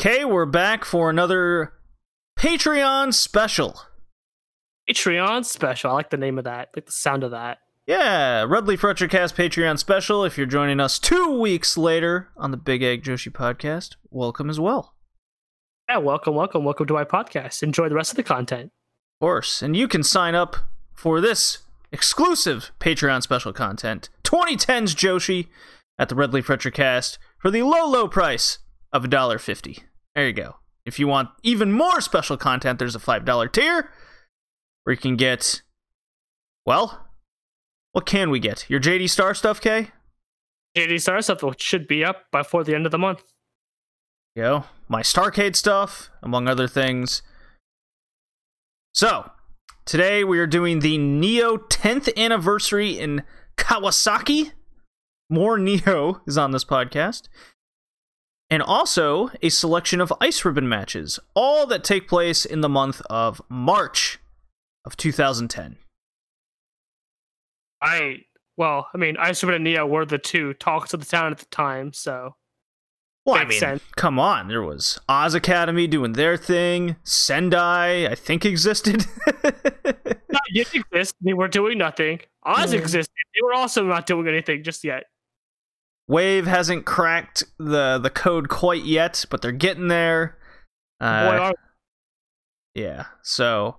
Okay, we're back for another Patreon special. Patreon special. I like the name of that. I like the sound of that. Yeah, Red Leaf Retrocast Patreon special. If you're joining us two weeks later on the Big Egg Joshi podcast, welcome as well. Yeah, welcome, welcome, welcome to my podcast. Enjoy the rest of the content. Of course, and you can sign up for this exclusive Patreon special content, 2010's Joshi, at the Red Leaf cast for the low, low price of $1.50. There you go. If you want even more special content, there's a $5 tier where you can get, well, what can we get? Your JD Star stuff, Kay? JD Star stuff should be up before the end of the month. Yo, know, my Starcade stuff, among other things. So, today we are doing the Neo 10th anniversary in Kawasaki. More Neo is on this podcast and also a selection of ice ribbon matches, all that take place in the month of March of 2010. I well, I mean, Ice Ribbon and Neo were the two talks of the town at the time, so Well, I mean, sense. come on. There was Oz Academy doing their thing. Sendai, I think, existed. no, didn't exist. They were doing nothing. Oz Yeah. existed. They were also not doing anything just yet. Wave hasn't cracked the the code quite yet, but they're getting there. Uh, Boy, are- Yeah. So,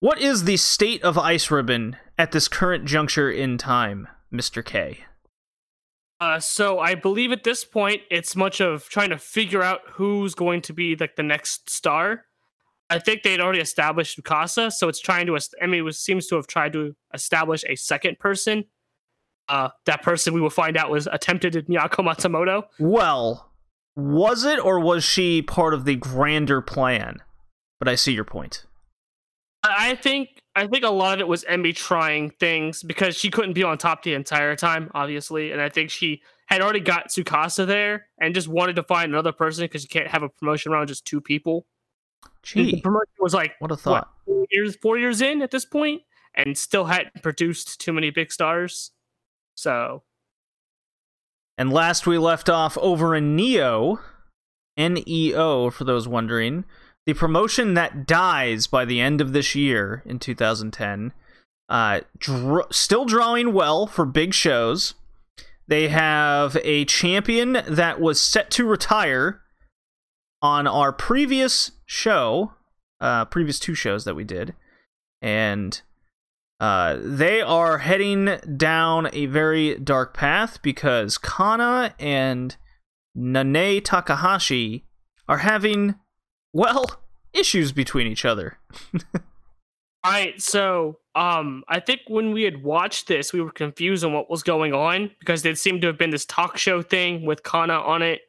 what is the state of Ice Ribbon at this current juncture in time, Mister K? Uh, so I believe at this point it's much of trying to figure out who's going to be like the next star. I think they'd already established Mikasa, so it's trying to. I mean, it seems to have tried to establish a second person. Uh, that person we will find out was attempted at Miyako Matsumoto. Well, was it or was she part of the grander plan? But I see your point. I think I think a lot of it was Emmy trying things because she couldn't be on top the entire time, obviously, and I think she had already got Tsukasa there and just wanted to find another person because you can't have a promotion around just two people. The promotion was like what a what, thought. four years four years in at this point, and still hadn't produced too many big stars. So And last we left off over in Neo, N E O for those wondering, the promotion that dies by the end of this year in 2010. Uh, dr- still drawing well for big shows. They have a champion that was set to retire on our previous show, uh, previous two shows that we did, and uh, they are heading down a very dark path because Kana and Nanae Takahashi are having, well, issues between each other. Alright, so um I think when we had watched this, we were confused on what was going on because there seemed to have been this talk show thing with Kana on it.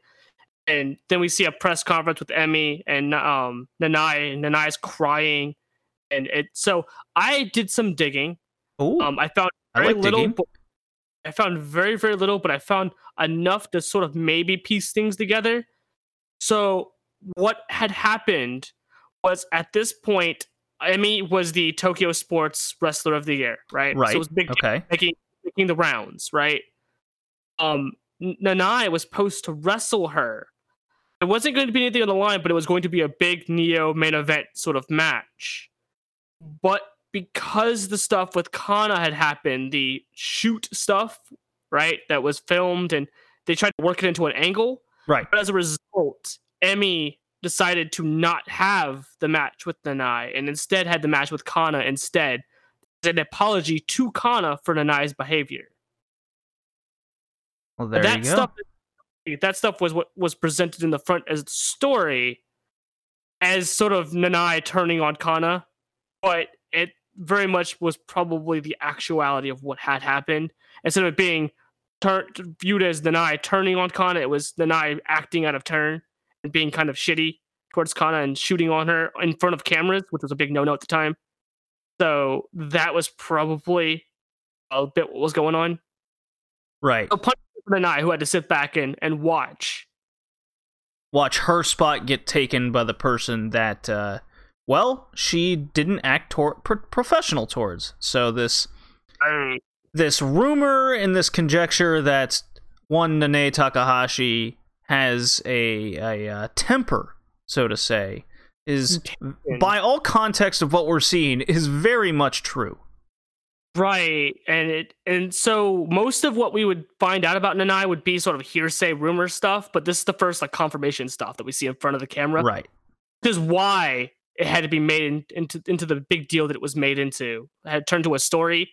And then we see a press conference with Emmy and um Nanai, and Nanai's crying. And it so I did some digging. Oh, Um I found I very like little digging. but I found very, very little, but I found enough to sort of maybe piece things together. So what had happened was at this point, Emmy was the Tokyo Sports Wrestler of the Year, right? right. So it was big okay. making making the rounds, right? Um, Nanai was supposed to wrestle her. It wasn't going to be anything on the line, but it was going to be a big Neo main event sort of match. But because the stuff with Kana had happened, the shoot stuff, right, that was filmed, and they tried to work it into an angle. Right. But as a result, Emmy decided to not have the match with Nanai and instead had the match with Kana instead as an apology to Kana for Nanai's behavior. Well, there that you go. stuff that stuff was what was presented in the front as the story as sort of Nanai turning on Kana, but it very much was probably the actuality of what had happened. Instead of it being tur- viewed as Nanai turning on Kana, it was Nanai acting out of turn and being kind of shitty towards Kana and shooting on her in front of cameras, which was a big no-no at the time. So that was probably a bit what was going on right. a punch for Nanai who had to sit back and, and watch. Watch her spot get taken by the person that uh, well, she didn't act tor- pro- professional towards. So this I, this rumor and this conjecture that one Nanae Takahashi has a, a uh, temper, so to say, is by all context of what we're seeing is very much true. Right, and it and so most of what we would find out about Nanai would be sort of hearsay, rumor stuff. But this is the first like confirmation stuff that we see in front of the camera. Right. This is why it had to be made in, into into the big deal that it was made into. It had turned to a story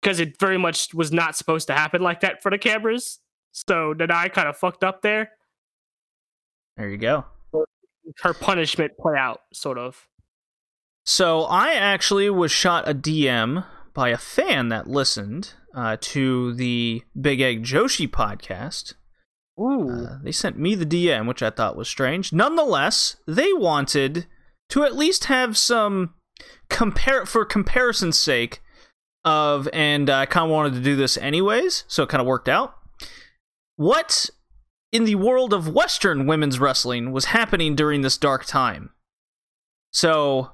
because it very much was not supposed to happen like that for the cameras. So Nanai kind of fucked up there. There you go. Her punishment play out, sort of. So I actually was shot a DM by a fan that listened uh, to the Big Egg Joshi podcast. Ooh. Uh, they sent me the DM, which I thought was strange. Nonetheless, they wanted to at least have some compare for comparison's sake of, and I kind of wanted to do this anyways, so it kind of worked out. What in the world of Western women's wrestling was happening during this dark time? So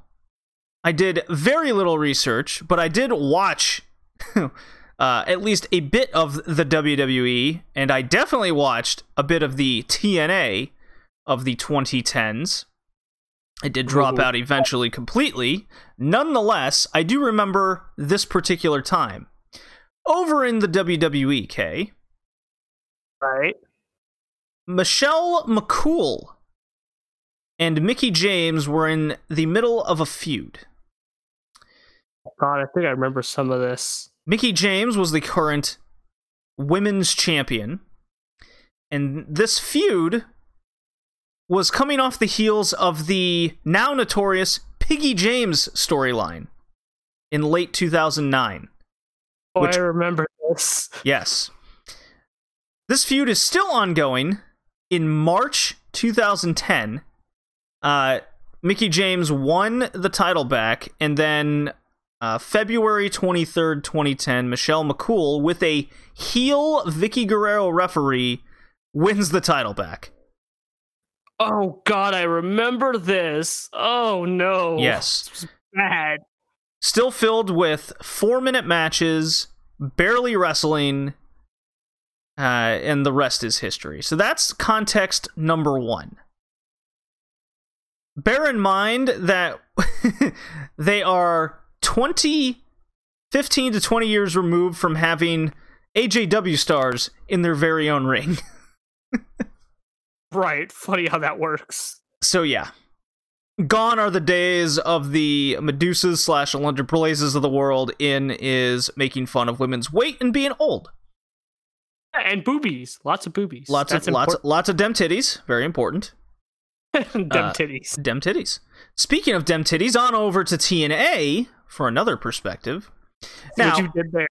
I did very little research, but I did watch uh, at least a bit of the WWE, and I definitely watched a bit of the TNA of the 2010s. It did drop Ooh. out eventually completely. Nonetheless, I do remember this particular time. Over in the WWE, Kay, Right. Michelle McCool and Mickie James were in the middle of a feud. God, I think I remember some of this. Mickie James was the current women's champion, and this feud was coming off the heels of the now notorious Piggy James storyline in late 2009. Oh, Which- I remember this. Yes. This feud is still ongoing. In March 2010, uh, Mickie James won the title back, and then uh, February 23rd, 2010, Michelle McCool, with a heel Vickie Guerrero referee, wins the title back. Oh God, I remember this. Oh no. Yes. Bad. Still filled with four minute matches, barely wrestling, uh, and the rest is history. So that's context number one. Bear in mind that they are 20, 15 to 20 years removed from having AJW stars in their very own ring. Right. Funny how that works. So yeah, gone are the days of the Medusas slash Alundra Blazes of the world. In is making fun of women's weight and being old. And boobies. Lots of boobies. Lots That's of lots lots of dem titties, very important. important. Dem uh, titties. Dem titties. Speaking of dem titties, on over to TNA for another perspective. Now, what you did there.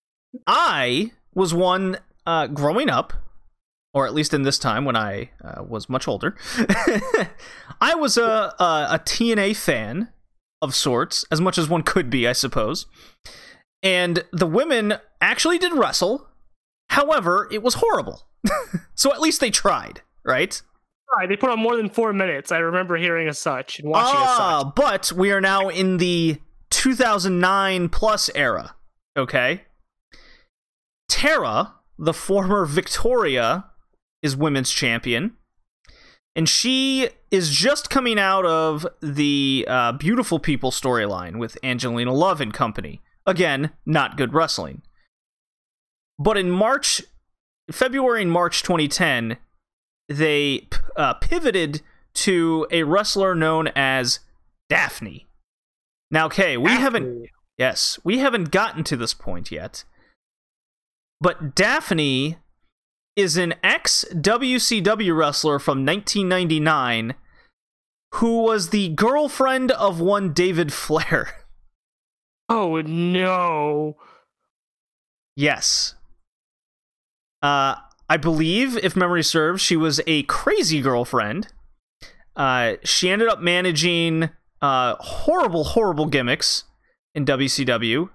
I was one uh, growing up, or at least in this time when I uh, was much older. I was a, a a TNA fan of sorts, as much as one could be, I suppose. And the women actually did wrestle. However, it was horrible. so at least they tried, right? Right, they put on more than four minutes. I remember hearing as such and watching as Ah, such. but we are now in the 2009 plus era. Okay. Tara, the former Victoria, is women's champion, and she is just coming out of the uh, Beautiful People storyline with Angelina Love and company. Again, not good wrestling. But in March, February and March 2010, they uh, pivoted to a wrestler known as Daffney. Now, Kay, we haven't Yes, we haven't gotten to this point yet. But Daffney is an ex WCW wrestler from 1999 who was the girlfriend of one David Flair. Oh no. yes. Uh, I believe, if memory serves, she was a crazy girlfriend. Uh, she ended up managing uh, horrible, horrible gimmicks in WCW.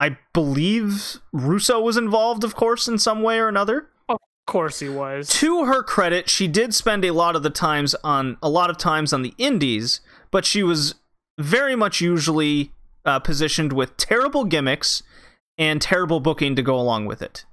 I believe Russo was involved, of course, in some way or another. Of course he was. To her credit, she did spend a lot of the times on a lot of times on the indies, but she was very much usually uh, positioned with terrible gimmicks and terrible booking to go along with it.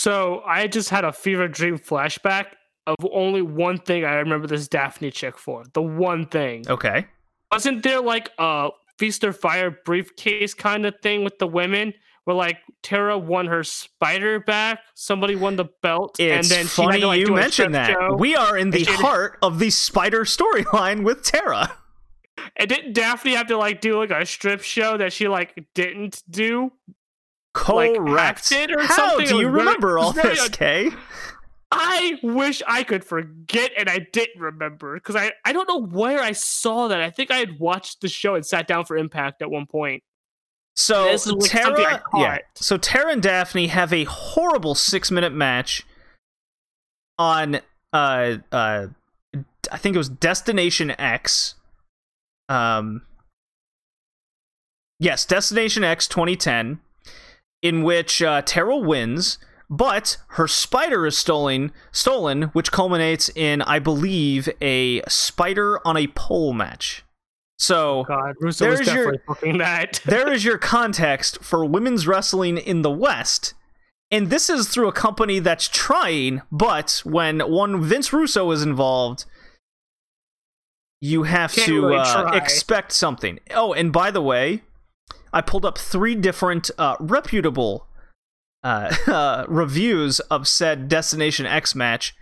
So I just had a fever dream flashback of only one thing I remember this Daffney chick for. The one thing. Okay. Wasn't there like a feast or fire briefcase kind of thing with the women? Where like Tara won her spider back, somebody won the belt, It's and then funny she had to, like, you mentioned that. show. We are in the she had to- heart of the spider storyline with Tara. And didn't Daffney have to like do like a strip show that she like didn't do? Like, Correct. acted or How something? do you remember all this, un- Kay? I wish I could forget, and I didn't remember because I I don't know where I saw that. I think I had watched the show and sat down for Impact at one point. So like, Tara, yeah. So Tara and Daffney have a horrible six-minute match on, uh, uh, I think it was Destination X. Um, yes, Destination X 2010, in which uh, Tara wins, but her spider is stolen, stolen, which culminates in, I believe, a spider on a pole match. So God, There's your- there is your context for women's wrestling in the West. And this is through a company that's trying, but when one Vince Russo is involved, you have Can't to really uh, expect something. Oh, and by the way, I pulled up three different uh, reputable uh, uh, reviews of said Destination X match.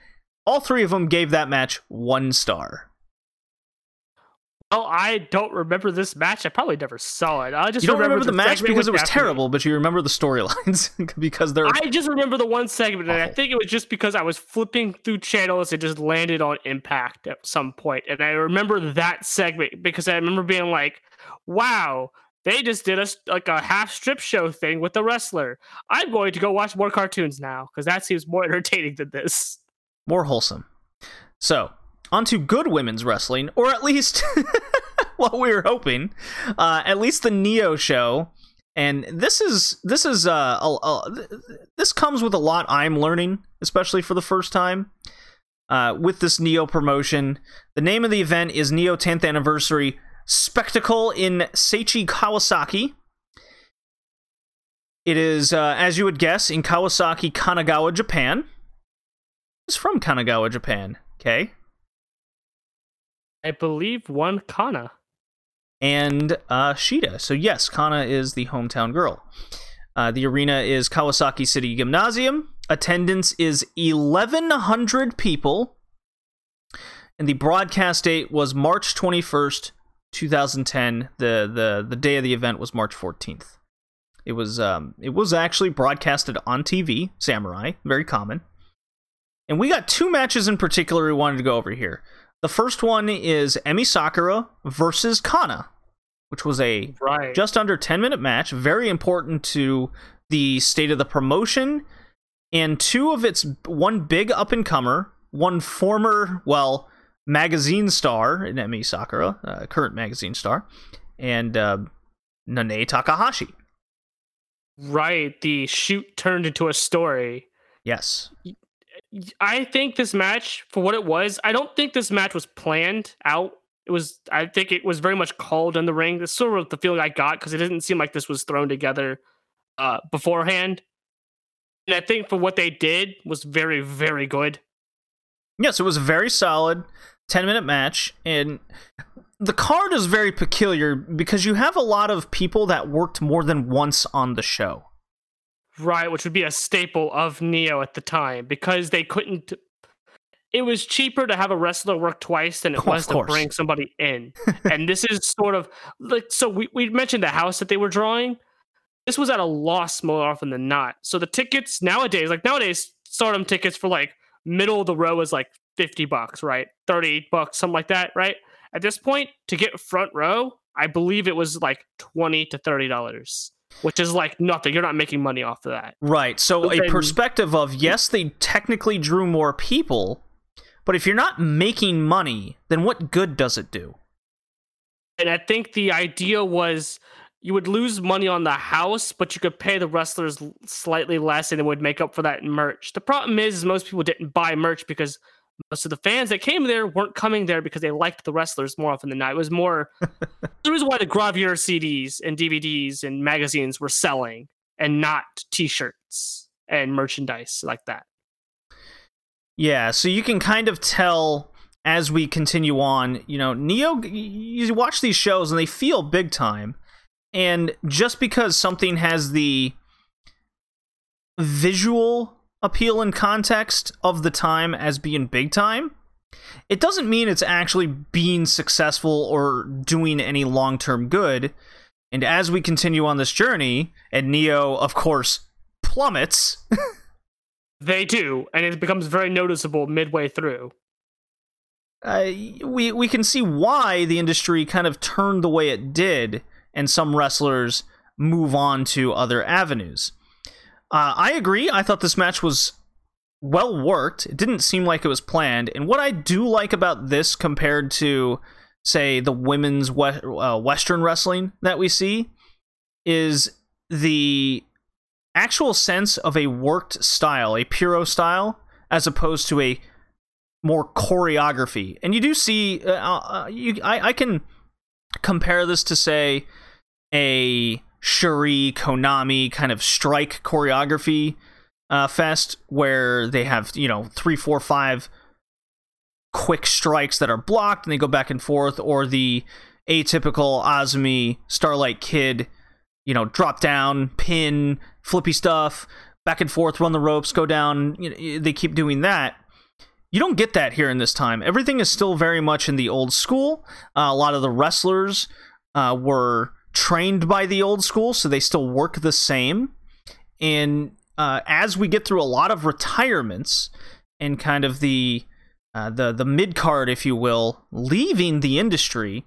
All three of them gave that match one star. Oh, I don't remember this match. I probably never saw it. I just You don't remember, the, match because it was Daffney. terrible, but you remember the storylines because they're I just remember the one segment, and I think it was just because I was flipping through channels It just landed on Impact at some point, and I remember that segment because I remember being like, "Wow, they just did a like a half strip show thing with the wrestler. I'm going to go watch more cartoons now because that seems more entertaining than this." more wholesome. So, on to good women's wrestling, or at least what we were hoping. Uh, at least the Neo show. And this is this is uh, a, a, this comes with a lot I'm learning, especially for the first time. Uh, with this Neo promotion, the name of the event is Neo 10th Anniversary Spectacle in Seichi Kawasaki. It is, uh, as you would guess, in Kawasaki, Kanagawa, Japan. It's from Kanagawa, Japan? Okay. I believe one Kana. and uh, Shida. So yes, Kana is the hometown girl. Uh, the arena is Kawasaki City Gymnasium. Attendance is 1,100 people, and the broadcast date was March 21st, 2010. the the The day of the event was March 14th. It was um it was actually broadcasted on TV, Samurai, very common. And we got two matches in particular we wanted to go over here. The first one is Emi Sakura versus Kana, which was a Right. just under 10 minute match, very important to the state of the promotion and two of its one big up and comer, one former, well, magazine star in Emi Sakura, uh, current magazine star, and uh, Nanae Takahashi. right. The shoot turned into a story. Yes. I think this match, for what it was, I don't think this match was planned out. It was, I think it was very much called in the ring. That's sort of the feeling I got because it didn't seem like this was thrown together uh, beforehand. And I think for what they did was very, very good. Yes, it was very solid 10 minute match. And the card is very peculiar because you have a lot of people that worked more than once on the show. Right, which would be a staple of Neo at the time because they couldn't. It was cheaper to have a wrestler work twice than it Of was to bring somebody in. and this is sort of like so we, we mentioned the house that they were drawing. This was at a loss more often than not. So the tickets nowadays, like nowadays, stardom tickets for like middle of the row is like 50 bucks, right? 30 bucks, something like that, right? At this point, to get front row, I believe it was like 20 to 30 dollars, which is like nothing. You're not making money off of that. Right. So But a then- perspective of yes, they technically drew more people, but if you're not making money, then what good does it do? And I think the idea was you would lose money on the house, but you could pay the wrestlers slightly less and it would make up for that in merch. The problem is, is most people didn't buy merch because Uh, most of the fans that came there weren't coming there because they liked the wrestlers more often than not. It was more the reason why the Gravure CDs and DVDs and magazines were selling and not T-shirts and merchandise like that. Yeah, so you can kind of tell as we continue on. You know, Neo. You watch these shows and they feel big time, and just because something has the visual appeal in context of the time as being big time, it doesn't mean it's actually being successful or doing any long term good. And as we continue on this journey, and Neo, of course, plummets. they do, and it becomes very noticeable midway through. Uh, we we can see why the industry kind of turned the way it did, and some wrestlers move on to other avenues. Uh, I agree. I thought this match was well worked. It didn't seem like it was planned. And what I do like about this compared to, say, the women's we- uh, Western wrestling that we see is the actual sense of a worked style, a puro style, as opposed to a more choreography. And you do see, uh, uh, you, I, I can compare this to, say, a Shuri Konami kind of strike choreography uh, fest where they have you know three, four, five quick strikes that are blocked and they go back and forth, or the atypical Azumi Starlight Kid, you know, drop down, pin, flippy stuff, back and forth, run the ropes, go down. You know, they keep doing that. You don't get that here in this time. Everything is still very much in the old school. Uh, a lot of the wrestlers uh, were trained by the old school, so they still work the same. And uh, as we get through a lot of retirements and kind of the uh, the the mid card, if you will, leaving the industry,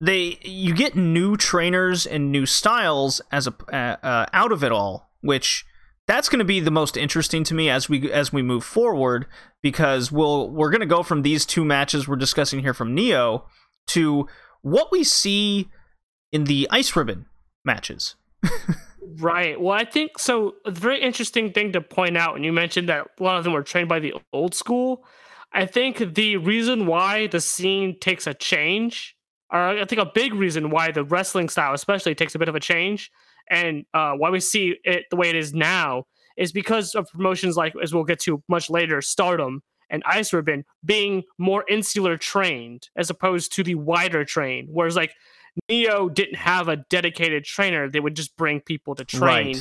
they you get new trainers and new styles as a uh, uh out of it all, which that's going to be the most interesting to me as we as we move forward because we'll we're going to go from these two matches we're discussing here from Neo to what we see in the ice ribbon matches. right. Well, I think so. A very interesting thing to point out, and you mentioned that a lot of them were trained by the old school. I think the reason why the scene takes a change, or I think a big reason why the wrestling style especially takes a bit of a change, and uh, why we see it the way it is now, is because of promotions like, as we'll get to much later, Stardom and Ice Ribbon being more insular trained as opposed to the wider train. Whereas like Neo didn't have a dedicated trainer; they would just bring people to train.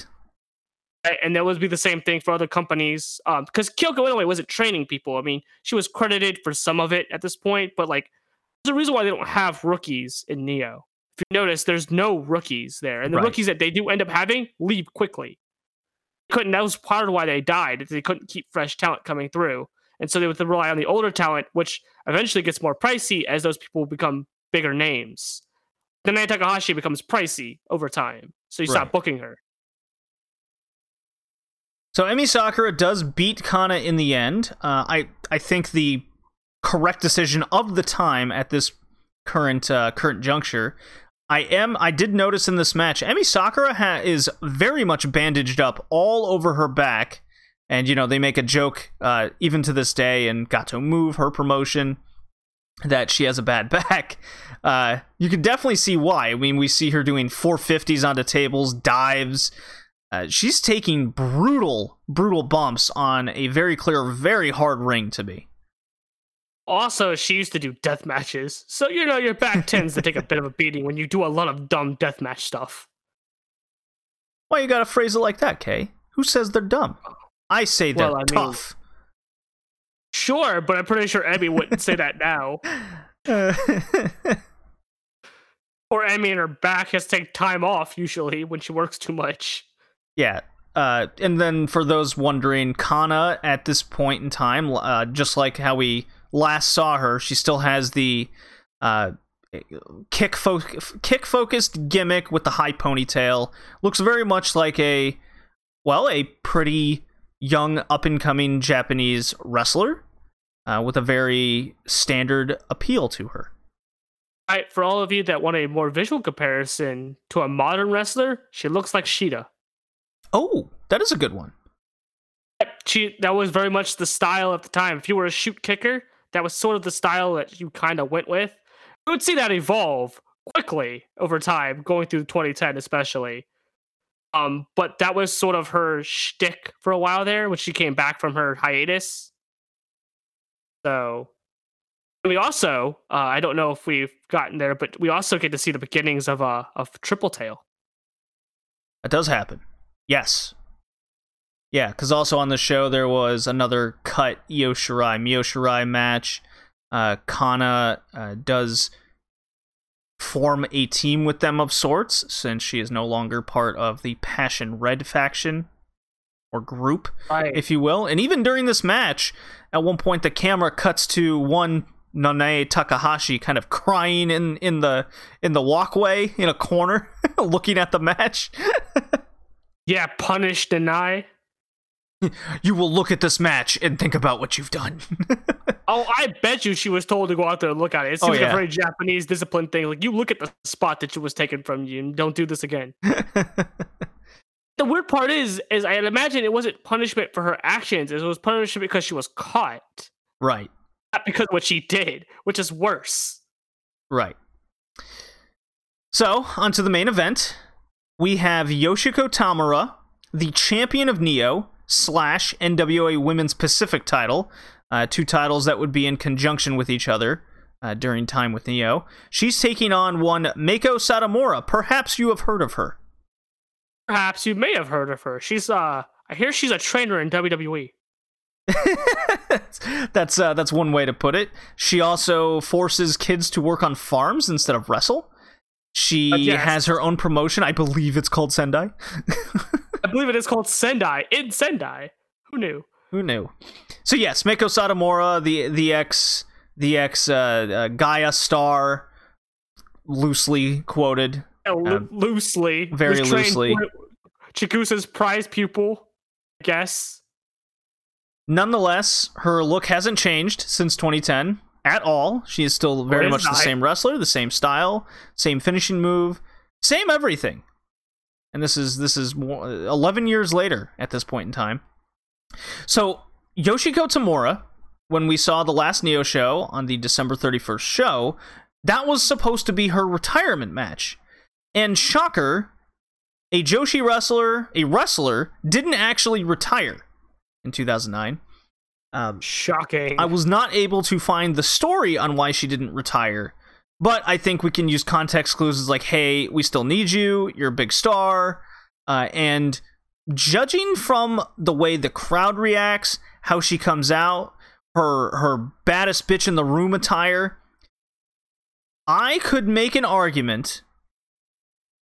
Right. And that would be the same thing for other companies. Because um, Kyoko Inoue wasn't training people. I mean, she was credited for some of it at this point, but like, there's a reason why they don't have rookies in Neo. If you notice, there's no rookies there, and the right. rookies that they do end up having leave quickly. they Couldn't that was part of why they died. They couldn't keep fresh talent coming through. And so they would rely on the older talent, which eventually gets more pricey as those people become bigger names. Then Takahashi becomes pricey over time. So you right. stop booking her. So Emi Sakura does beat Kana in the end. Uh, I I think the correct decision of the time at this current uh, current juncture. I am. I did notice in this match, Emi Sakura ha- is very much bandaged up all over her back, and you know they make a joke uh, even to this day and Gatoh Move her promotion that she has a bad back. Uh, you can definitely see why. I mean we see her doing 450s onto tables dives. Uh, she's taking brutal brutal bumps on a very clear very hard ring to be also she used to do death matches. So you know your back tends to take a bit of a beating when you do a lot of dumb death match stuff. Why you gotta phrase it like that kay? Who says they're dumb I say they're well, I tough. Mean, sure, but I'm pretty sure Emi wouldn't say that now. or Emmy and her back has to take time off usually when she works too much. Yeah. Uh, and then for those wondering, Kana at this point in time, uh, just like how we last saw her, she still has the uh, kick fo- kick focused gimmick with the high ponytail. Looks very much like a well, a pretty young up and coming Japanese wrestler uh, with a very standard appeal to her. Right, for all of you that want a more visual comparison to a modern wrestler, she looks like Shida. Oh, that is a good one. she that was very much the style at the time. If you were a shoot kicker, that was sort of the style that you kind of went with. We would see that evolve quickly over time, going through 2010 especially. Um, but that was sort of her shtick for a while there when she came back from her hiatus. So we also, uh, I don't know if we've gotten there, but we also get to see the beginnings of a of Triple Tail. That does happen. Yes. Yeah, because also on the show there was another cut Io Shirai Mio Shirai match. Uh, Kana uh, does form a team with them of sorts since she is no longer part of the Passion Red faction or group, Right. if you will. And even during this match, at one point the camera cuts to one Nanae Takahashi kind of crying in, in the in the walkway in a corner, looking at the match. yeah, punish, deny. you will look at this match and think about what you've done. Oh, I bet you she was told to go out there and look at it. It Oh, seems like a very Japanese discipline thing. Like you look at the spot that she was taken from you and don't do this again. the weird part is, is I imagine it wasn't punishment for her actions. It was punishment because she was caught, right, not because of what she did, which is worse. right. So, on to the main event. We have Yoshiko Tamura, the champion of Neo slash NWA Women's Pacific title, uh, two titles that would be in conjunction with each other uh, during time with Neo. She's taking on one Meiko Satomura. Perhaps you have heard of her. Perhaps you may have heard of her. She's uh, I hear she's a trainer in. WWE. that's uh, that's one way to put it. She also forces kids to work on farms instead of wrestle. She Uh, yes. has her own promotion. I believe it's called Sendai. I believe it is called Sendai in Sendai. Who knew? Who knew? So yes, Meiko Satomura, the the ex the ex uh, uh, Gaia star, loosely quoted. Loo- Um, loosely, very loosely. Chigusa's prize pupil, I guess. Nonetheless, her look hasn't changed since 2010 at all. She is still very is much the same wrestler, the same style, same finishing move, same everything. And this is this is more, 11 years later at this point in time. So Yoshiko Tamura, when we saw the last Neo show on the December 31st show, that was supposed to be her retirement match. And shocker, a Joshi wrestler, a wrestler, didn't actually retire in 2009. Um, Shocking. I was not able to find the story on why she didn't retire, but I think we can use context clues as like, hey, we still need you. You're a big star, uh, and judging from the way the crowd reacts, how she comes out, her her baddest bitch in the room attire, I could make an argument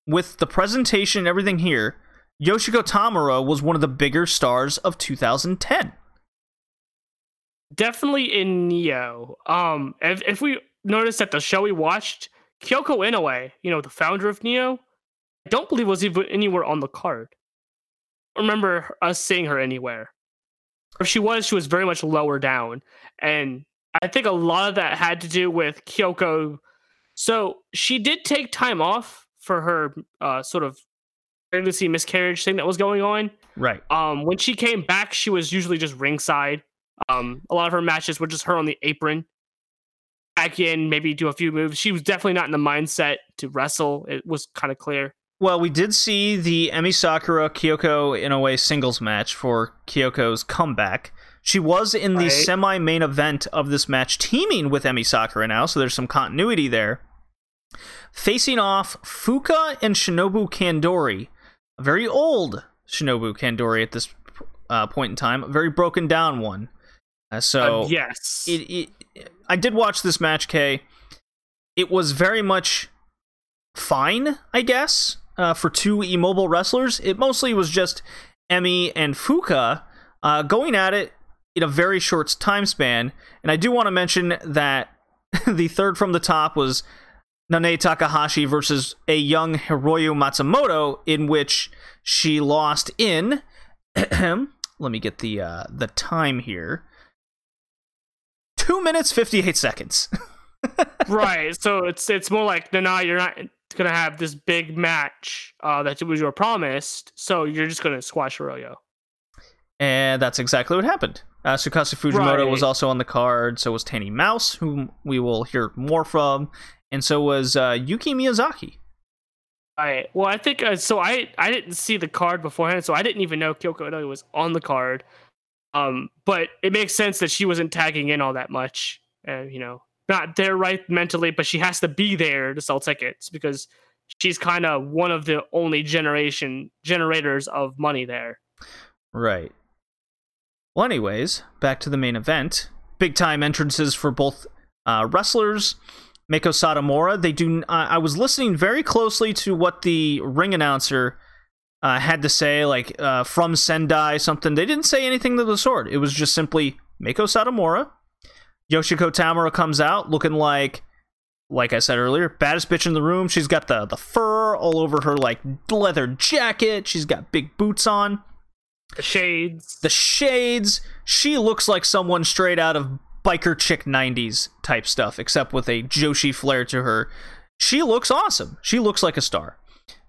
with the presentation and everything here. Yoshiko Tamura was one of the bigger stars of 2010. Definitely in Neo. Um, if, if we notice that the show we watched, Kyoko Inoue, you know, the founder of Neo, I don't believe was even anywhere on the card. Remember us seeing her anywhere. If she was, she was very much lower down. And I think a lot of that had to do with Kyoko. So she did take time off for her uh, sort of pregnancy miscarriage thing that was going on. Right. Um, when she came back, she was usually just ringside. Um, a lot of her matches were just her on the apron, back in, maybe do a few moves. She was definitely not in the mindset to wrestle. It was kind of clear. Well, we did see the Emi Sakura Kyoko Inoue singles match for Kyoko's comeback. She was in the Right. semi main event of this match, teaming with Emi Sakura now, so there's some continuity there. Facing off Fuka and Shinobu Kandori, a very old Shinobu Kandori at this uh, point in time, a very broken down one. Uh, so Uh, yes, it, it I did watch this match, Kay. It was very much fine, I guess, uh, for two immobile wrestlers. It mostly was just Emmy and Fuka uh, going at it in a very short time span. And I do want to mention that the third from the top was Nanae Takahashi versus a young Hiroyo Matsumoto, in which she lost in. let me get the uh, the time here. Two minutes fifty eight seconds. right. So it's it's more like no, you're not gonna have this big match uh, that was your promised. So you're just gonna squash Hiroyo. And that's exactly what happened. Uh, Tsukasa Fujimoto Right. was also on the card. So was Tanny Mouse, whom we will hear more from, and so was uh, Yuki Miyazaki. Right. Well, I think uh, so. I I didn't see the card beforehand, so I didn't even know Kyoko Inoue was on the card. Um, but it makes sense that she wasn't tagging in all that much. Uh, you know, not there right mentally, but she has to be there to sell tickets because she's kind of one of the only generation generators of money there. Right. Well, anyways, back to the main event. Big time entrances for both uh, wrestlers. Meiko Satomura. They do. Uh, I was listening very closely to what the ring announcer uh, had to say, like uh, from Sendai something. They didn't say anything of the sort. It was just simply Meiko Satomura. Yoshiko Tamura comes out looking like, like I said earlier, baddest bitch in the room. She's got the the fur all over her like leather jacket. She's got big boots on The shades. the shades. She looks like someone straight out of biker chick 90s type stuff, except with a Joshi flair to her. She looks awesome. She looks like a star.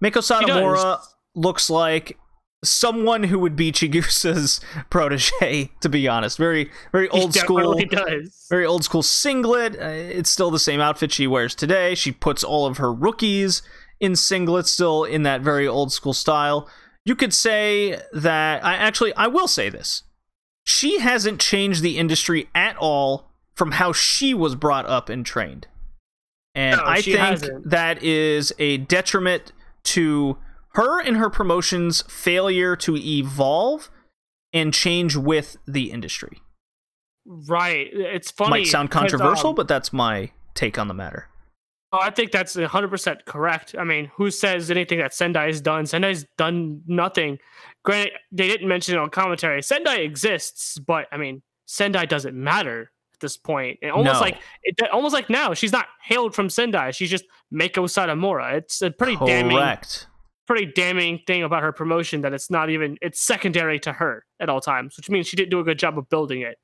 Meiko Satomura looks like someone who would be Chigusa's protege, to be honest. Very, very old school. does. Very old school singlet. Uh, it's still the same outfit she wears today. She puts all of her rookies in singlets, still in that very old school style. You could say that. I actually, I will say this. She hasn't changed the industry at all from how she was brought up and trained. And No, I think hasn't. that is a detriment to her and her promotion's failure to evolve and change with the industry. Right. It's funny. Might sound controversial, um, but that's my take on the matter. Oh, I think that's 100% correct. I mean, who says anything that Sendai has done? Sendai's done nothing. Granted, they didn't mention it on commentary. Sendai exists, but I mean, Sendai doesn't matter at this point. It almost No. like it, almost like now she's not hailed from Sendai. She's just Meiko Satomura. It's a pretty damning, Correct. Pretty damning thing about her promotion that it's not even it's secondary to her at all times, which means she didn't do a good job of building it.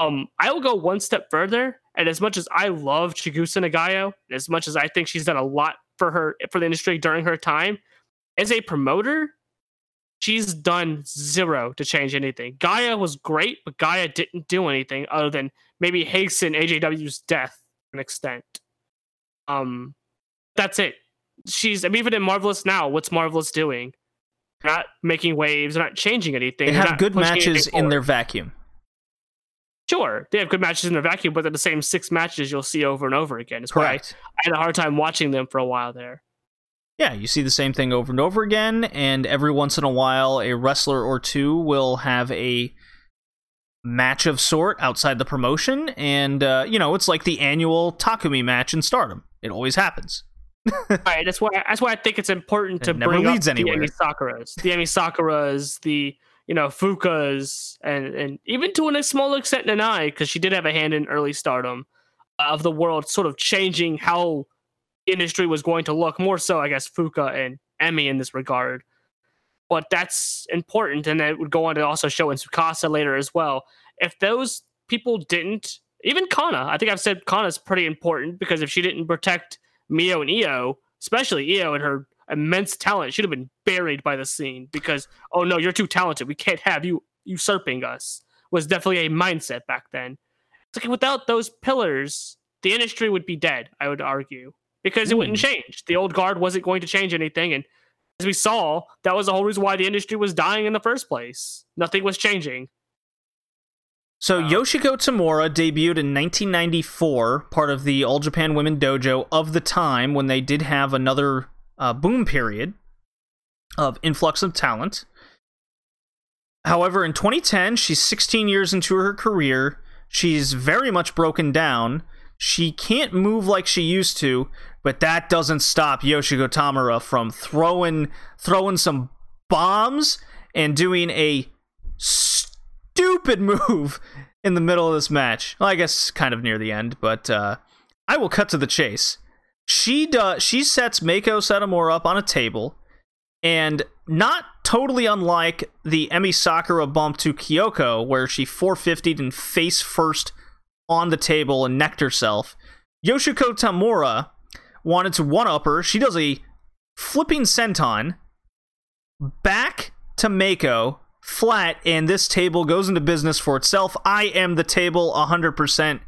Um, I will go one step further, and as much as I love Chigusa Nagayo, as much as I think she's done a lot for her for the industry during her time, as a promoter, she's done zero to change anything. Gaia was great, but Gaia didn't do anything other than maybe hasten AJW's death to an extent. Um, that's it. She's I mean, even in Marvelous now, what's Marvelous doing? They're not making waves. They're not changing anything. They have good matches in their vacuum. Sure, they have good matches in their vacuum, but they're the same six matches you'll see over and over again. It's why I Correct. had a hard time watching them for a while there. Yeah, you see the same thing over and over again, and every once in a while, a wrestler or two will have a match of sort outside the promotion, and uh, you know it's like the annual Takumi match in Stardom. It always happens. Right, that's why that's why I think it's important It to never bring leads up anywhere. the Emi Sakuras, the Emi Sakuras, the you know Fukas, and and even to a small extent Nanai, because she did have a hand in early Stardom of the world, sort of changing how industry was going to look. More so, I guess Fuka and Emmy in this regard. But that's important, and it would go on to also show in Tsukasa later as well. If those people didn't, even Kana, I think I've said Kana's pretty important because if she didn't protect Mio and Io, especially Io and her immense talent, should have been buried by the scene because oh no, you're too talented. We can't have you usurping us. Was definitely a mindset back then. It's like without those pillars, the industry would be dead. I would argue because it wouldn't hmm. change. The old guard wasn't going to change anything, and as we saw, that was the whole reason why the industry was dying in the first place. Nothing was changing. So Wow. Yoshiko Tamura debuted in 1994, part of the All Japan Women Dojo of the time when they did have another uh, boom period of influx of talent. However, in 2010, she's 16 years into her career. She's very much broken down. She can't move like she used to, but that doesn't stop Yoshiko Tamura from throwing throwing some bombs and doing a stupid move in the middle of this match. Well, I guess kind of near the end, but uh, I will cut to the chase. She does. She sets Meiko Satomura up on a table, and not totally unlike the Emi Sakura bump to Kyoko, where she 450'd and face first on the table and necked herself. Yoshiko Tamura wanted to one up her. She does a flipping senton back to Meiko flat, and this table goes into business for itself. I am the table 100%.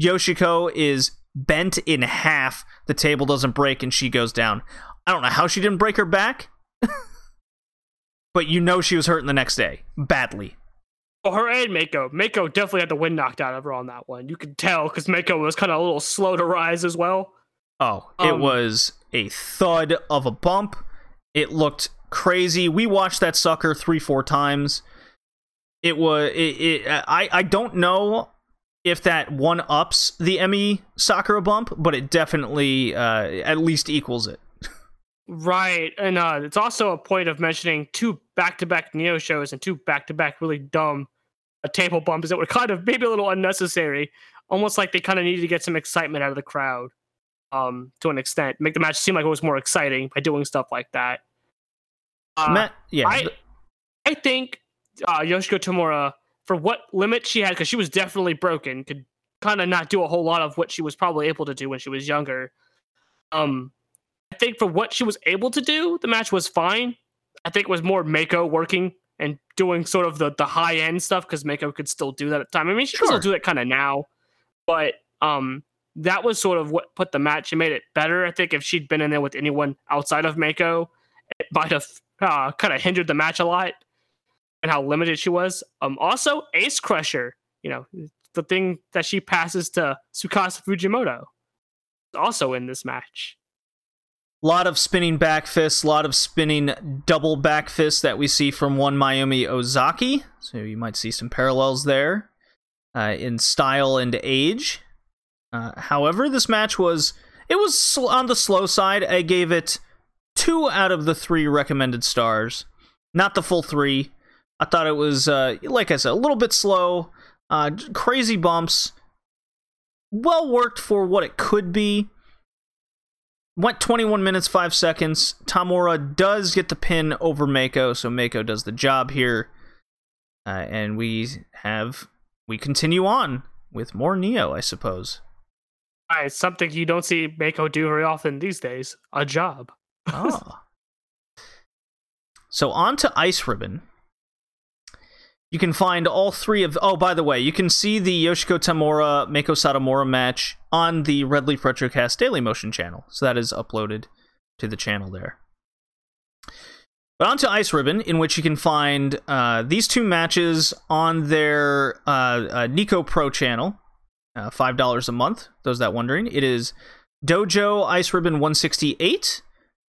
Yoshiko is bent in half. The table doesn't break, and she goes down. I don't know how she didn't break her back, but you know she was hurting the next day badly. Oh, her and Meiko. Meiko definitely had the wind knocked out of her on that one. You could tell because Meiko was kind of a little slow to rise as well. Oh, it Um, was a thud of a bump. It looked crazy. We watched that sucker three, four times. It was. It, it, I. I don't know if that one ups the Emi Sakura bump, but it definitely uh, at least equals it. Right, and uh, it's also a point of mentioning two back-to-back Neo shows and two back-to-back really dumb uh, table bumps that were kind of maybe a little unnecessary, almost like they kind of needed to get some excitement out of the crowd, um, to an extent, make the match seem like it was more exciting by doing stuff like that. Uh, Matt, yeah, I, I think uh, Yoshiko Tamura, for what limit she had, because she was definitely broken, could kind of not do a whole lot of what she was probably able to do when she was younger. Um, I think for what she was able to do, the match was fine. I think it was more Meiko working and doing sort of the, the high end stuff because Meiko could still do that at the time. I mean, she can Sure. still do that kind of now, but um, that was sort of what put the match and made it better. I think if she'd been in there with anyone outside of Meiko, it might have uh, kind of hindered the match a lot and how limited she was. Um, also, Ace Crusher, you know, the thing that she passes to Tsukasa Fujimoto, also in this match. A lot of spinning back fists, a lot of spinning double back fists that we see from one Mayumi Ozaki. So you might see some parallels there uh, in style and age. Uh, however, this match was it was on the slow side. I gave it two out of the three recommended stars, not the full three. I thought it was, uh, like I said, a little bit slow, uh, crazy bumps, well worked for what it could be went 21 minutes 5 seconds tamura does get the pin over meiko so meiko does the job here uh, and we have we continue on with more neo i suppose It's something you don't see Meiko do very often these days. A job. Ah. so on to ice ribbon you can find all three of oh by the way you can see the yoshiko tamura meiko satomura match on the red leaf retrocast daily motion channel so that is uploaded to the channel there But on to Ice Ribbon, in which you can find uh, these two matches on their uh, uh, Nico Pro channel, uh, five dollars a month. Those that wondering, it is Dojo Ice Ribbon 168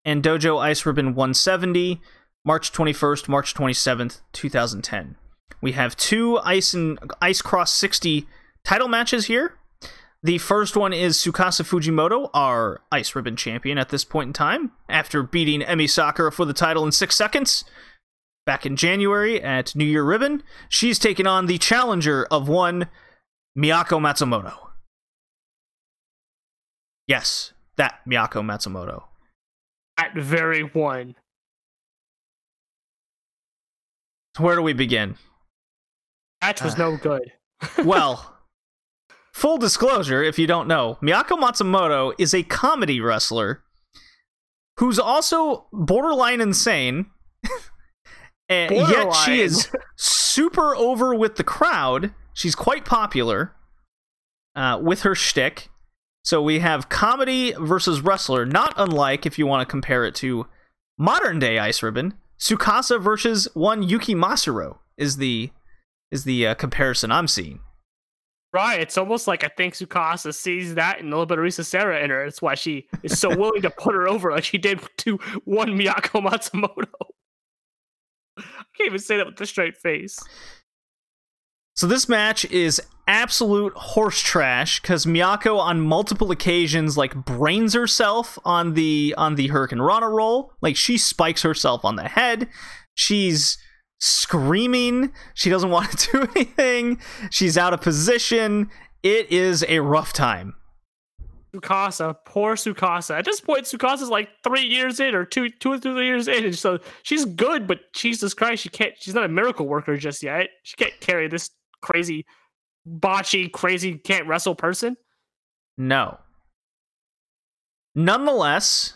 and Dojo Ice Ribbon 170, March 21st, March 27th, 2010. We have two Ice and Ice Cross 60 title matches here. The first one is Tsukasa Fujimoto, our Ice Ribbon champion at this point in time, after beating Emi Sakura for the title in six seconds back in January at New Year Ribbon. She's taking on the challenger of one Miyako Matsumoto. Yes, that Miyako Matsumoto. That very one. Where do we begin? Match was Uh. no good. well, full disclosure, if you don't know, Miyako Matsumoto is a comedy wrestler who's also borderline insane. and yet she is super over with the crowd. She's quite popular uh, with her shtick. So we have comedy versus wrestler, not unlike if you want to compare it to modern day Ice Ribbon. Tsukasa versus one Yuki Masuro is the is the uh, comparison I'm seeing. Right. It's almost like I think Tsukasa sees that and a little bit of Risa Sera in her. That's why she is so willing to put her over like she did to one Miyako Matsumoto. I can't even say that with a straight face. So this match is absolute horse trash because Miyako on multiple occasions like brains herself on the on the Hurricanrana roll. Like she spikes herself on the head. She's screaming. She doesn't want to do anything. She's out of position. It is a rough time. Tsukasa, poor Tsukasa. At this point, Tsukasa's like three years in, or two, two or three years in, and so she's good. But Jesus Christ, she can't. She's not a miracle worker just yet. She can't carry this crazy, botchy, crazy, can't wrestle person. No. Nonetheless,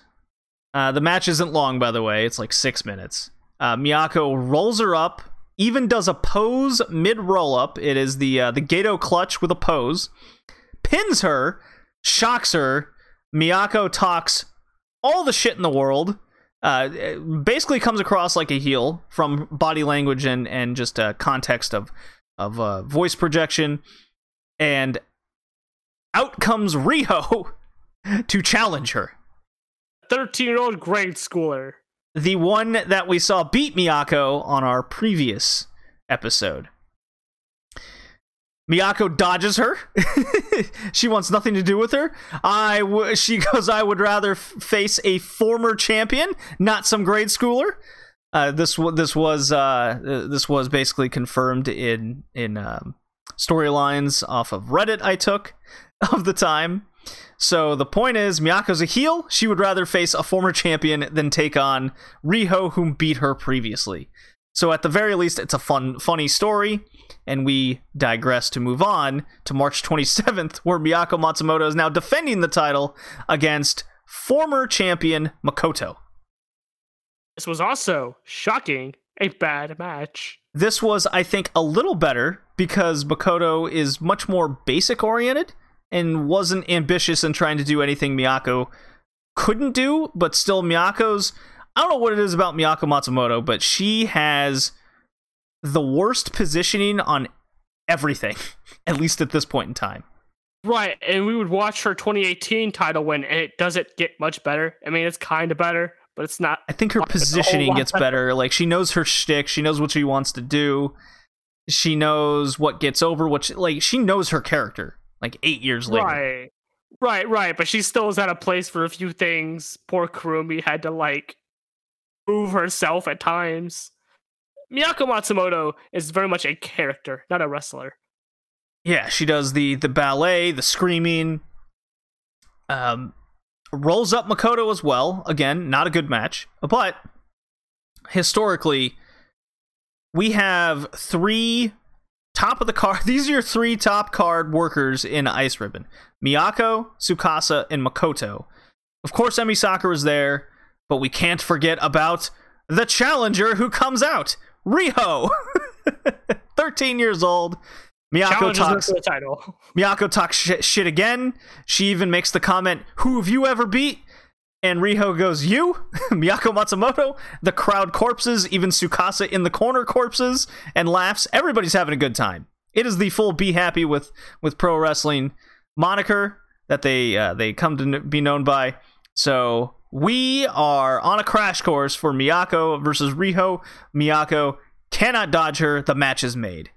uh, the match isn't long, by the way. It's like six minutes. Uh, Miyako rolls her up even does a pose mid roll up. It is the uh, the Gedo clutch with a pose. Pins her, shocks her. Miyako talks all the shit in the world. Uh, basically comes across like a heel from body language and and just a context of of uh, voice projection. And out comes Riho to challenge her. 13 year old grade schooler. The one that we saw beat Miyako on our previous episode. Miyako dodges her. she wants nothing to do with her. I w- she goes. I would rather f- face a former champion, not some grade schooler. Uh, this this was uh, uh, this was basically confirmed in in um, storylines off of Reddit I took of the time. So the point is, Miyako's a heel. She would rather face a former champion than take on Riho, whom beat her previously. So at the very least, it's a fun, funny story. And we digress to move on to March 27th, where Miyako Matsumoto is now defending the title against former champion Makoto. This was also shocking a bad match. This was, I think, a little better because Makoto is much more basic oriented and wasn't ambitious in trying to do anything Miyako couldn't do, but still Miyako's I don't know what it is about Miyako Matsumoto, but she has the worst positioning on everything, at least at this point in time. Right, and we would watch her 2018 title win, and it doesn't get much better. I mean, it's kind of better, but it's not. I think her positioning gets better. Like she knows her shtick, she knows what she wants to do, she knows what gets over. What she, like she knows her character. Like eight years later, right, right, right. But she still is at a place for a few things. Poor Kurumi had to like move herself at times. Miyako Matsumoto is very much a character, not a wrestler. Yeah, she does the the ballet, the screaming. Um, rolls up Makoto as well. Again, not a good match, but historically, we have three top of the card. These are your three top card workers in Ice Ribbon: Miyako, Tsukasa, and Makoto. Of course, Emi Sakura is there, but we can't forget about the challenger who comes out, Riho, 13 years old. Miyako talks the title. Miyako talks shit, shit again. She even makes the comment, "Who have you ever beat?" And Riho goes, "You, Miyako Matsumoto." The crowd corpses, even Tsukasa in the corner corpses, and laughs. Everybody's having a good time. It is the full "Be Happy with with Pro Wrestling" moniker that they uh, they come to be known by. So we are on a crash course for Miyako versus Riho. Miyako cannot dodge her. The match is made.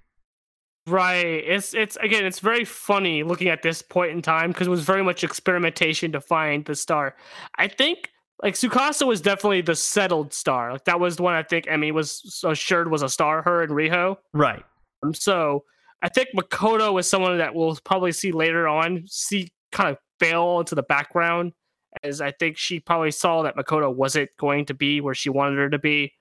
Right. It's it's again, it's very funny looking at this point in time because it was very much experimentation to find the star. I think like Tsukasa was definitely the settled star. Like that was the one I think Emi was assured was a star. Her and Riho. Right. Um, so I think Makoto is someone that we'll probably see later on. See kind of fail into the background as I think she probably saw that Makoto wasn't going to be where she wanted her to be.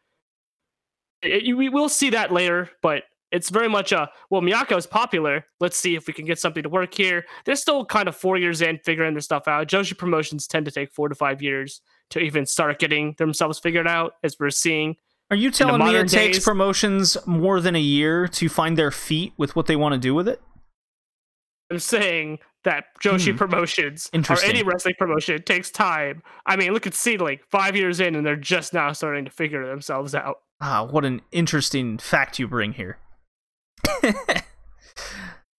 It, we will see that later, but it's very much a well miyako is popular. Let's see if we can get something to work here. They're still kind of four years in figuring their stuff out. Joshi promotions tend to take four to five years to even start getting themselves figured out as we're seeing are you telling me it takes promotions more than a year to find their feet with what they want to do with it? I'm saying that joshi hmm. promotions or any wrestling promotion takes time. I mean look at SEAdLINNNG five years in and they're just now starting to figure themselves out. Ah what an interesting fact you bring here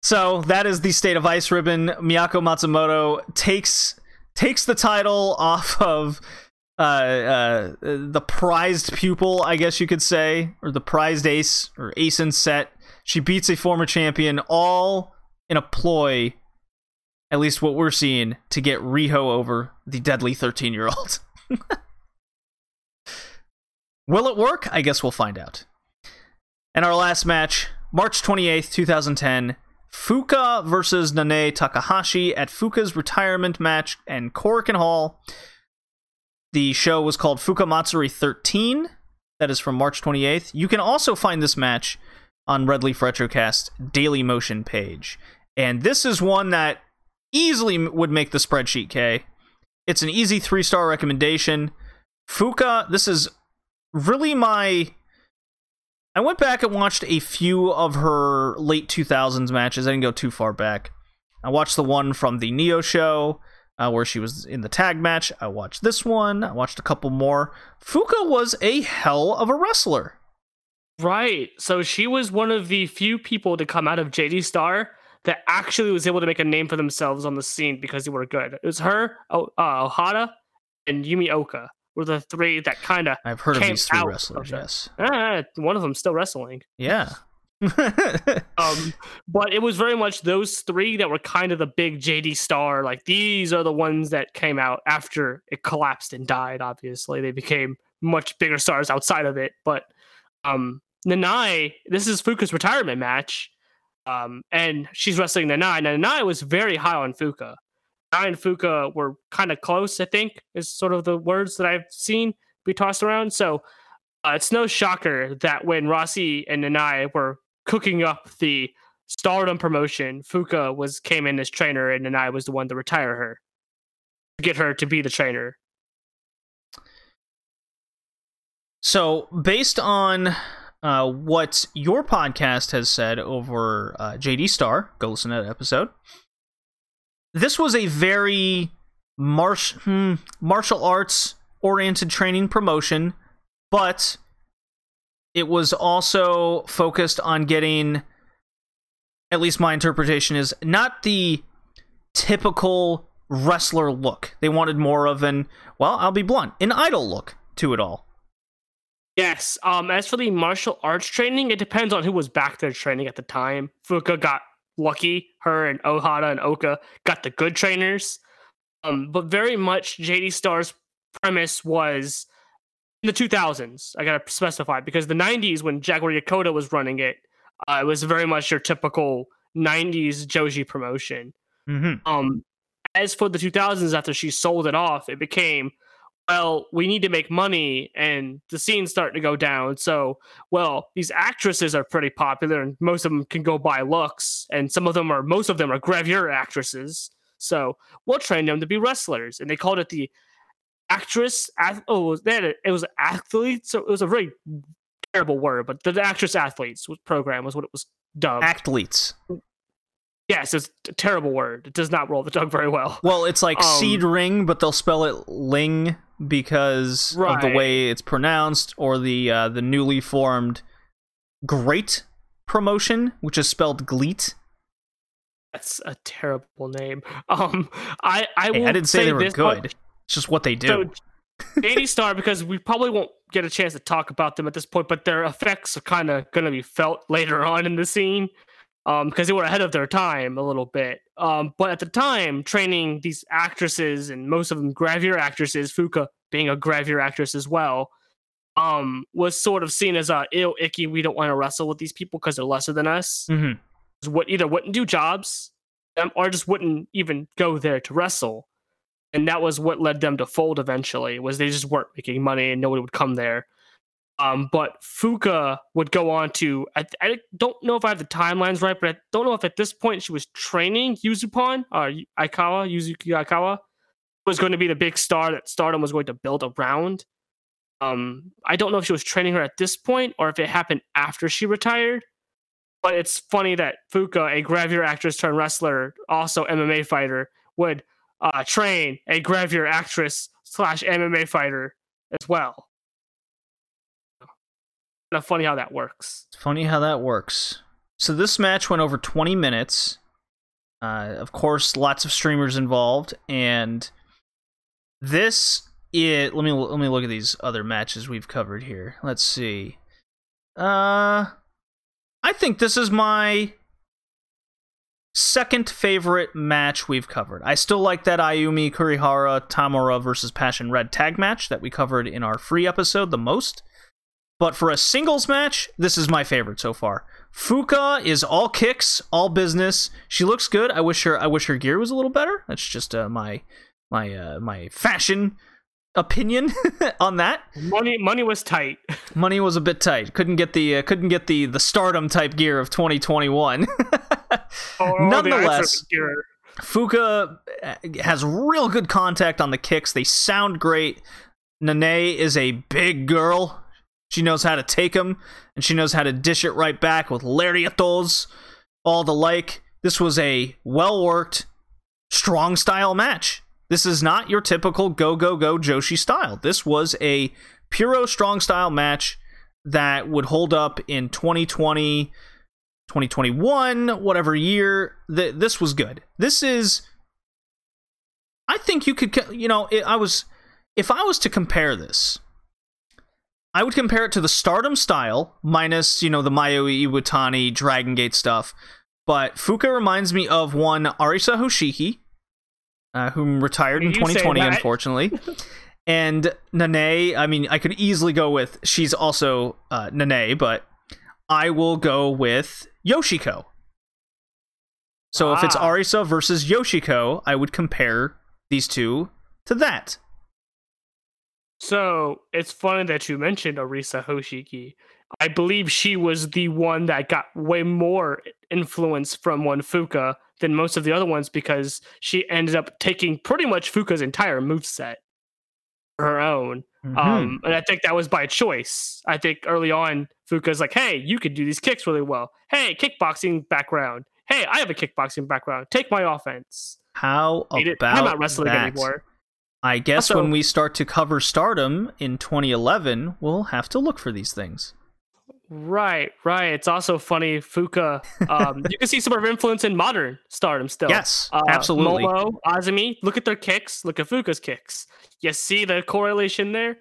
so that is the state of Ice Ribbon. Miyako Matsumoto takes takes the title off of uh, uh, the prized pupil, I guess you could say, or the prized ace or ace in set. She beats a former champion, all in a ploy, at least what we're seeing, to get Riho over the deadly 13 year old. Will it work? I guess we'll find out. And our last match March 28th, 2010, Fuka versus Nanae Takahashi at Fuka's retirement match and Korakuen Hall. The show was called Fuka Matsuri 13. That is from March 28th. You can also find this match on Red Leaf Retrocast Daily Motion page. And this is one that easily would make the spreadsheet, K. It's an easy three star recommendation. Fuka, this is really my I went back and watched a few of her late 2000s matches. I didn't go too far back. I watched the one from the Neo show uh, where she was in the tag match. I watched this one. I watched a couple more. Fuka was a hell of a wrestler. Right. So she was one of the few people to come out of JD Star that actually was able to make a name for themselves on the scene because they were good. It was her, oh, uh, Ohada, and Yumi Oka were the three that kind of. I've heard of these three wrestlers, of yes. Ah, one of them still wrestling. Yeah. Um, but it was very much those three that were kind of the big JD Star. Like these are the ones that came out after it collapsed and died. Obviously, they became much bigger stars outside of it. But um, Nanae, this is Fuka's retirement match, um, and she's wrestling Nanae. Now, Nanae was very high on Fuka. Nanae and Fuka were kind of close. I think is sort of the words that I've seen be tossed around. So. Uh, it's no shocker that when Rossy and Nanae were cooking up the Stardom promotion, Fuka was came in as trainer, and Nanae was the one to retire her, to get her to be the trainer. So, based on uh, what your podcast has said over uh, JD Star, go listen to that episode. This was a very marsh, hmm, martial arts oriented training promotion, but it was also focused on getting, at least my interpretation is, not the typical wrestler look. They wanted more of an, well, I'll be blunt, an idol look to it all. Yes. Um. As for the martial arts training, it depends on who was back there training at the time. Fuka got lucky. Her and Ohada and Oka got the good trainers. Um. But very much JD Star's premise was in the 2000s. I gotta specify because the 90s when Jaguar Yokota was running it, uh, it was very much your typical 90s Joshi promotion. Mm-hmm. Um, as for the 2000s, after she sold it off, it became, well, we need to make money, and the scene's starting to go down. So, well, these actresses are pretty popular, and most of them can go buy looks, and some of them are, most of them are gravure actresses. So we'll train them to be wrestlers, and they called it the actress. Ath- oh, was that it? It was athletes. So it was a very terrible word, but the actress athletes program was what it was dubbed. Athletes. yes, it's a terrible word. It does not roll the tongue very well. Well, it's like Um, seed ring, but they'll spell it ling because of the way it's pronounced, or the uh, the newly formed Great promotion, which is spelled GLEAT. That's a terrible name. Um, I I, Hey, I didn't say they were good. much. It's just what they do. So, JD Star, because we probably won't get a chance to talk about them at this point, but their effects are kind of going to be felt later on in the scene, um, because they were ahead of their time a little bit. Um, but at the time, training these actresses and most of them gravure actresses, Fuka being a gravure actress as well, um, was sort of seen as a ill, icky. We don't want to wrestle with these people because they're lesser than us. hmm What either wouldn't do jobs, um, or just wouldn't even go there to wrestle and that was what led them to fold eventually was they just weren't making money and nobody would come there um, but fuka would go on to I, I don't know if i have the timelines right but i don't know if at this point she was training yuzupon or aikawa yuzuki aikawa was going to be the big star that stardom was going to build around um, i don't know if she was training her at this point or if it happened after she retired but it's funny that fuka a gravure actress turned wrestler also mma fighter would uh, train a gravure actress slash MMA fighter as well. Kind of funny how that works. It's funny how that works. So this match went over 20 minutes. Uh, of course, lots of streamers involved, and this it. Let me let me look at these other matches we've covered here. Let's see. Uh, I think this is my second favorite match we've covered. I still like that Ayumi Kurihara Tamura versus Passion Red tag match that we covered in our free episode the most. But for a singles match, this is my favorite so far. Fuka is all kicks, all business. She looks good. I wish her I wish her gear was a little better. That's just uh, my my uh, my fashion opinion on that. Money money was tight. Money was a bit tight. Couldn't get the uh, couldn't get the the stardom type gear of 2021. Or the Nonetheless. Fuka uh, has real good contact on the kicks. They sound great. Nene is a big girl. She knows how to take them, and she knows how to dish it right back with lariatos, all the like. This was a well worked, strong style match. This is not your typical go go go Joshi style. This was a puro strong style match that would hold up in 2020, 2021, whatever year. Th- this was good. This is. I think you could, you know, I was. If I was to compare this, I would compare it to the Stardom style, minus, you know, the Mayu Iwatani Dragon Gate stuff. But Fuka reminds me of one Arisa Hoshiki, uh, whom retired in 2020, unfortunately. and Nene, I mean, I could easily go with, she's also uh, Nene, but I will go with Yoshiko. So if it's Ah. Arisa versus Yoshiko, I would compare these two to that. So it's funny that you mentioned Arisa Hoshiki. I believe she was the one that got way more influence from one Fuka than most of the other ones because she ended up taking pretty much Fuka's entire moveset for her own. Mhm. Um, and I think that was by choice. I think early on, Fuka's like, hey, you could do these kicks really well. Hey, kickboxing background. Hey, I have a kickboxing background. Take my offense. How about I'm not wrestling that? anymore. I guess Also- when we start to cover Stardom in 2011, we'll have to look for these things. Right, right. It's also funny, Fuka. Um, you can see some of her influence in modern Stardom still. Yes, Uh, absolutely. Momo, Azumi, look at their kicks. Look at Fuka's kicks. You see the correlation there.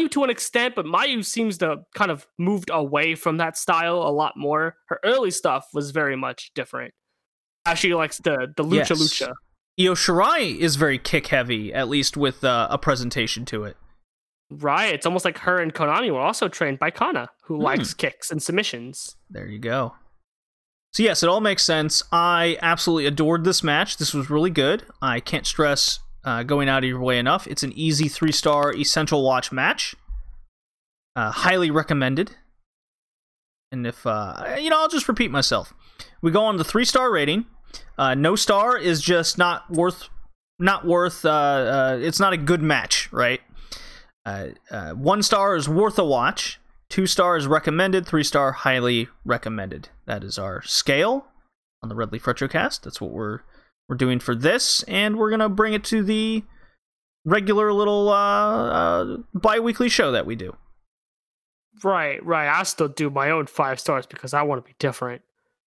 Mayu to an extent, but Mayu seems to kind of moved away from that style a lot more. Her early stuff was very much different. She likes the the lucha Yes. lucha. Io Shirai is very kick heavy, at least with uh, a presentation to it. Right. It's almost like her and Konami were also trained by Kana, who Hmm. likes kicks and submissions. There you go. So yes, it all makes sense. I absolutely adored this match. This was really good. I can't stress uh, going out of your way enough. It's an easy three star essential watch match. Uh, highly recommended. And if uh, you know, I'll just repeat myself. We go on the three star rating. Uh, no star is just not worth, not worth. Uh, uh, it's not a good match, right? Uh, uh, one star is worth a watch. Two stars recommended. Three star highly recommended. That is our scale on the Red Leaf Retrocast. That's what we're we're doing for this, and we're gonna bring it to the regular little uh, uh, bi-weekly show that we do. Right, right. I still do my own five stars because I want to be different.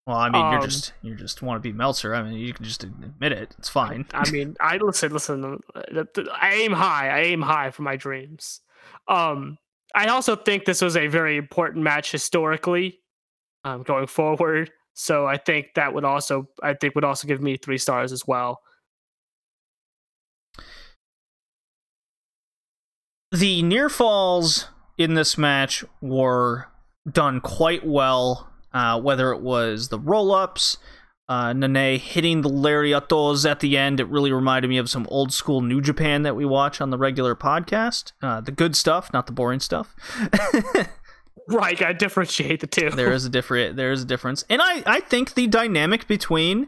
Well, I mean, you're Um, just you just want to be Meltzer. I mean, you can just admit it. It's fine. I mean, I listen, listen. uh, I aim high. I aim high for my dreams. Um, I also think this was a very important match historically, um, going forward. So I think that would also, I think, would also give me three stars as well. the near falls in this match were done quite well. Uh, whether it was the roll ups, uh, Nene hitting the lariatos at the end, it really reminded me of some old school New Japan that we watch on the regular podcast. Uh, the good stuff, not the boring stuff. Right, gotta differentiate the two. there is a different there is a difference and i i think the dynamic between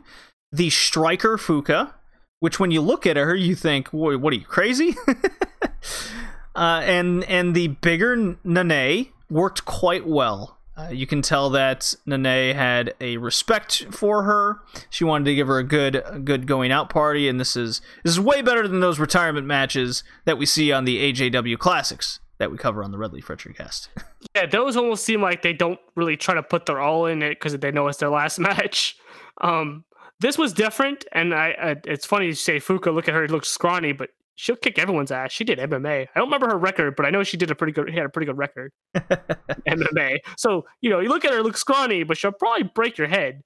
the striker fuka which when you look at her you think "Wha- what are you crazy uh and and the bigger nene worked quite well uh, you can tell that Nene had a respect for her. She wanted to give her a good, a good going out party, and this is this is way better than those retirement matches that we see on the AJW Classics that we cover on the Red Leaf Retrocast. Yeah, those almost seem like they don't really try to put their all in it because they know it's their last match. Um, this was different, and I, I it's funny you say Fuka. Look at her; looks scrawny, but she'll kick everyone's ass. She did MMA. I don't remember her record, but I know she did a pretty good. She had a pretty good record MMA. So you know, you look at her, look scrawny, but she'll probably break your head.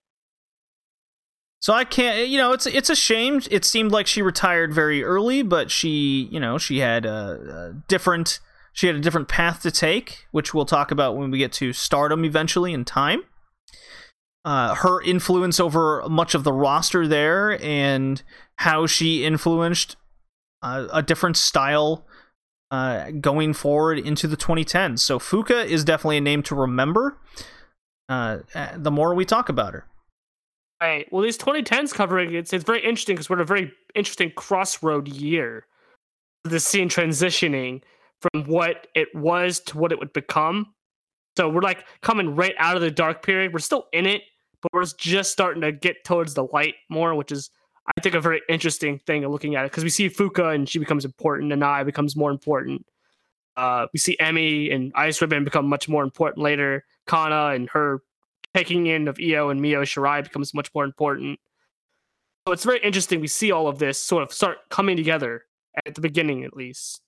So I can't, you know, it's it's a shame. It seemed like she retired very early, but she, you know, she had a, a different, she had a different path to take, which we'll talk about when we get to Stardom eventually in time. Uh, her influence over much of the roster there, and how she influenced uh, a different style uh, going forward into the 2010s. So Fuka is definitely a name to remember. Uh, the more we talk about her. Right. Well, these 2010s covering it's it's very interesting because we're at a very interesting crossroad year. The scene transitioning from what it was to what it would become. So we're like coming right out of the dark period. We're still in it, but we're just starting to get towards the light more, which is I think a very interesting thing of looking at it because we see Fuka and she becomes important, and I becomes more important. Uh, we see Emi and Ice Ribbon become much more important later. Kana and her taking in of Io and Mio Shirai becomes much more important. So it's very interesting. We see all of this sort of start coming together at the beginning, at least.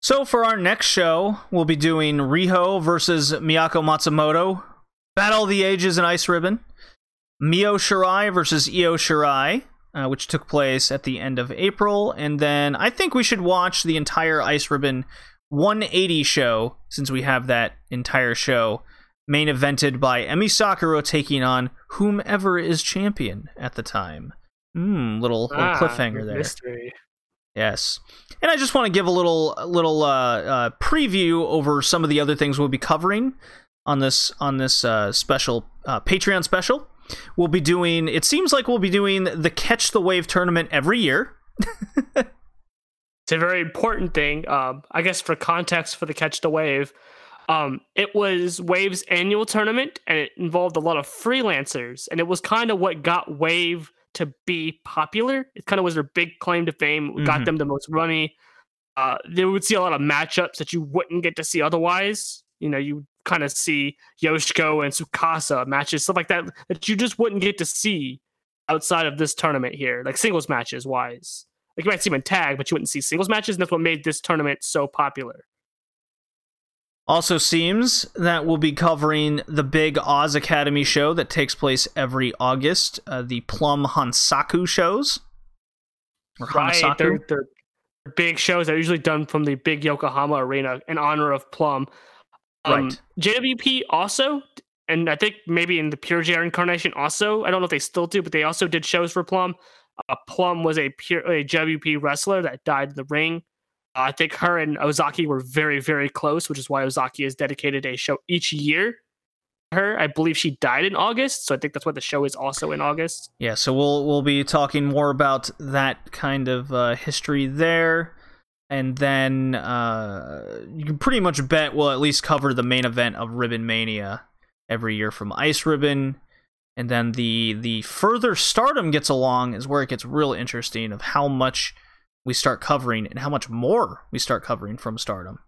So for our next show, we'll be doing Riho versus Miyako Matsumoto, Battle of the Ages and Ice Ribbon, Mio Shirai versus Io Shirai, uh, which took place at the end of April, and then I think we should watch the entire Ice Ribbon 180 show since we have that entire show main evented by Emi Sakura taking on whomever is champion at the time. Hmm, little, little Ah, cliffhanger there. Mystery. Yes. And I just want to give a little little uh, uh, preview over some of the other things we'll be covering on this on this uh, special uh, Patreon special. We'll be doing. It seems like we'll be doing the Catch the Wave tournament every year. It's a very important thing. Um, I guess for context for the Catch the Wave, um, it was Wave's annual tournament and it involved a lot of freelancers. And it was kind of what got Wave to be popular. It kind of was their big claim to fame, what got them the most money. Uh, they would see a lot of matchups that you wouldn't get to see otherwise. You know, you kind of see Yoshiko and Tsukasa matches, stuff like that, that you just wouldn't get to see outside of this tournament here, like singles matches wise. Like you might see them in tag, but you wouldn't see singles matches, and that's what made this tournament so popular. Also seems that we'll be covering the big Oz Academy show that takes place every August, uh, the Plum Hansaku shows. Right? They're, they're big shows that are usually done from the big Yokohama arena in honor of Plum. Um, Right. JWP also, and I think maybe in the PURE-J incarnation also, I don't know if they still do, but they also did shows for Plum. Uh, Plum was a pure a JWP wrestler that died in the ring. Uh, I think her and Ozaki were very, very close, which is why Ozaki has dedicated a show each year. to Her, I believe she died in August, so I think that's why the show is also in August. Yeah, so we'll we'll be talking more about that kind of uh, history there, and then uh, you can pretty much bet we'll at least cover the main event of Ribbon Mania every year from Ice Ribbon, and then the the further Stardom gets along is where it gets real interesting of how much we start covering and how much more we start covering from Stardom.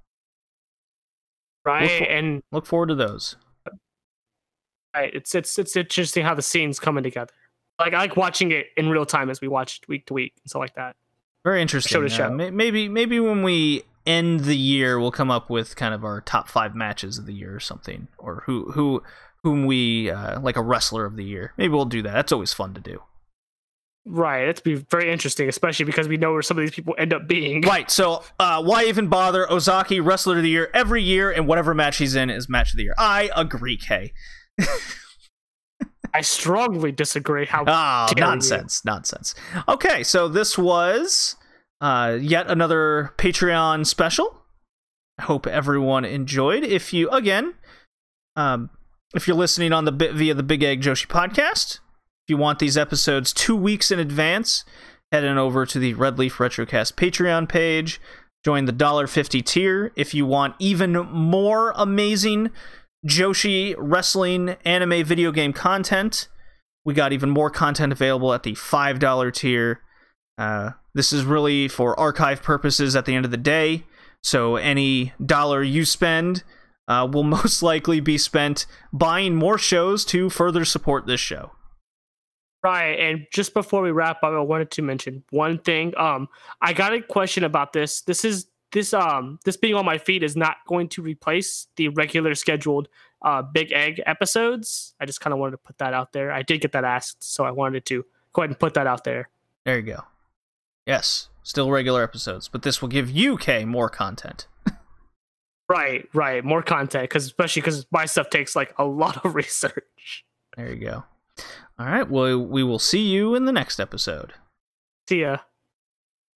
Right, for- and Look forward to those. right, it's it's it's interesting how the scenes coming together. Like I like watching it in real time as we watch week to week and stuff like that. Very interesting. to Uh, show. may- maybe maybe when we end the year, we'll come up with kind of our top five matches of the year or something, or who who whom we uh, like a wrestler of the year. Maybe we'll do that. That's always fun to do. Right, it's be very interesting, especially because we know where some of these people end up being. Right. So uh, why even bother? Ozaki wrestler of the year every year, and whatever match he's in is match of the year. I agree, Kay. I strongly disagree. How Ah, dare you. nonsense, nonsense. Okay, so this was uh, yet another Patreon special. I hope everyone enjoyed. If you again, um, if you're listening on the bit via the Big Egg Joshi podcast, if you want these episodes two weeks in advance, head on over to the Red Leaf Retrocast Patreon page. Join the $1.50 tier if you want even more amazing Joshi wrestling anime video game content. We got even more content available at the $5 tier. Uh, this is really for archive purposes at the end of the day. So any dollar you spend uh, will most likely be spent buying more shows to further support this show. Right, and just before we wrap up, I wanted to mention one thing. Um, I got a question about this. This is this um this being on my feed is not going to replace the regular scheduled uh Big Egg episodes. I just kind of wanted to put that out there. I did get that asked, so I wanted to go ahead and put that out there. There you go. Yes, still regular episodes, but this will give you, K, more content. Right, right, more content because especially because my stuff takes like a lot of research. There you go. All right, well, we will see you in the next episode. See ya.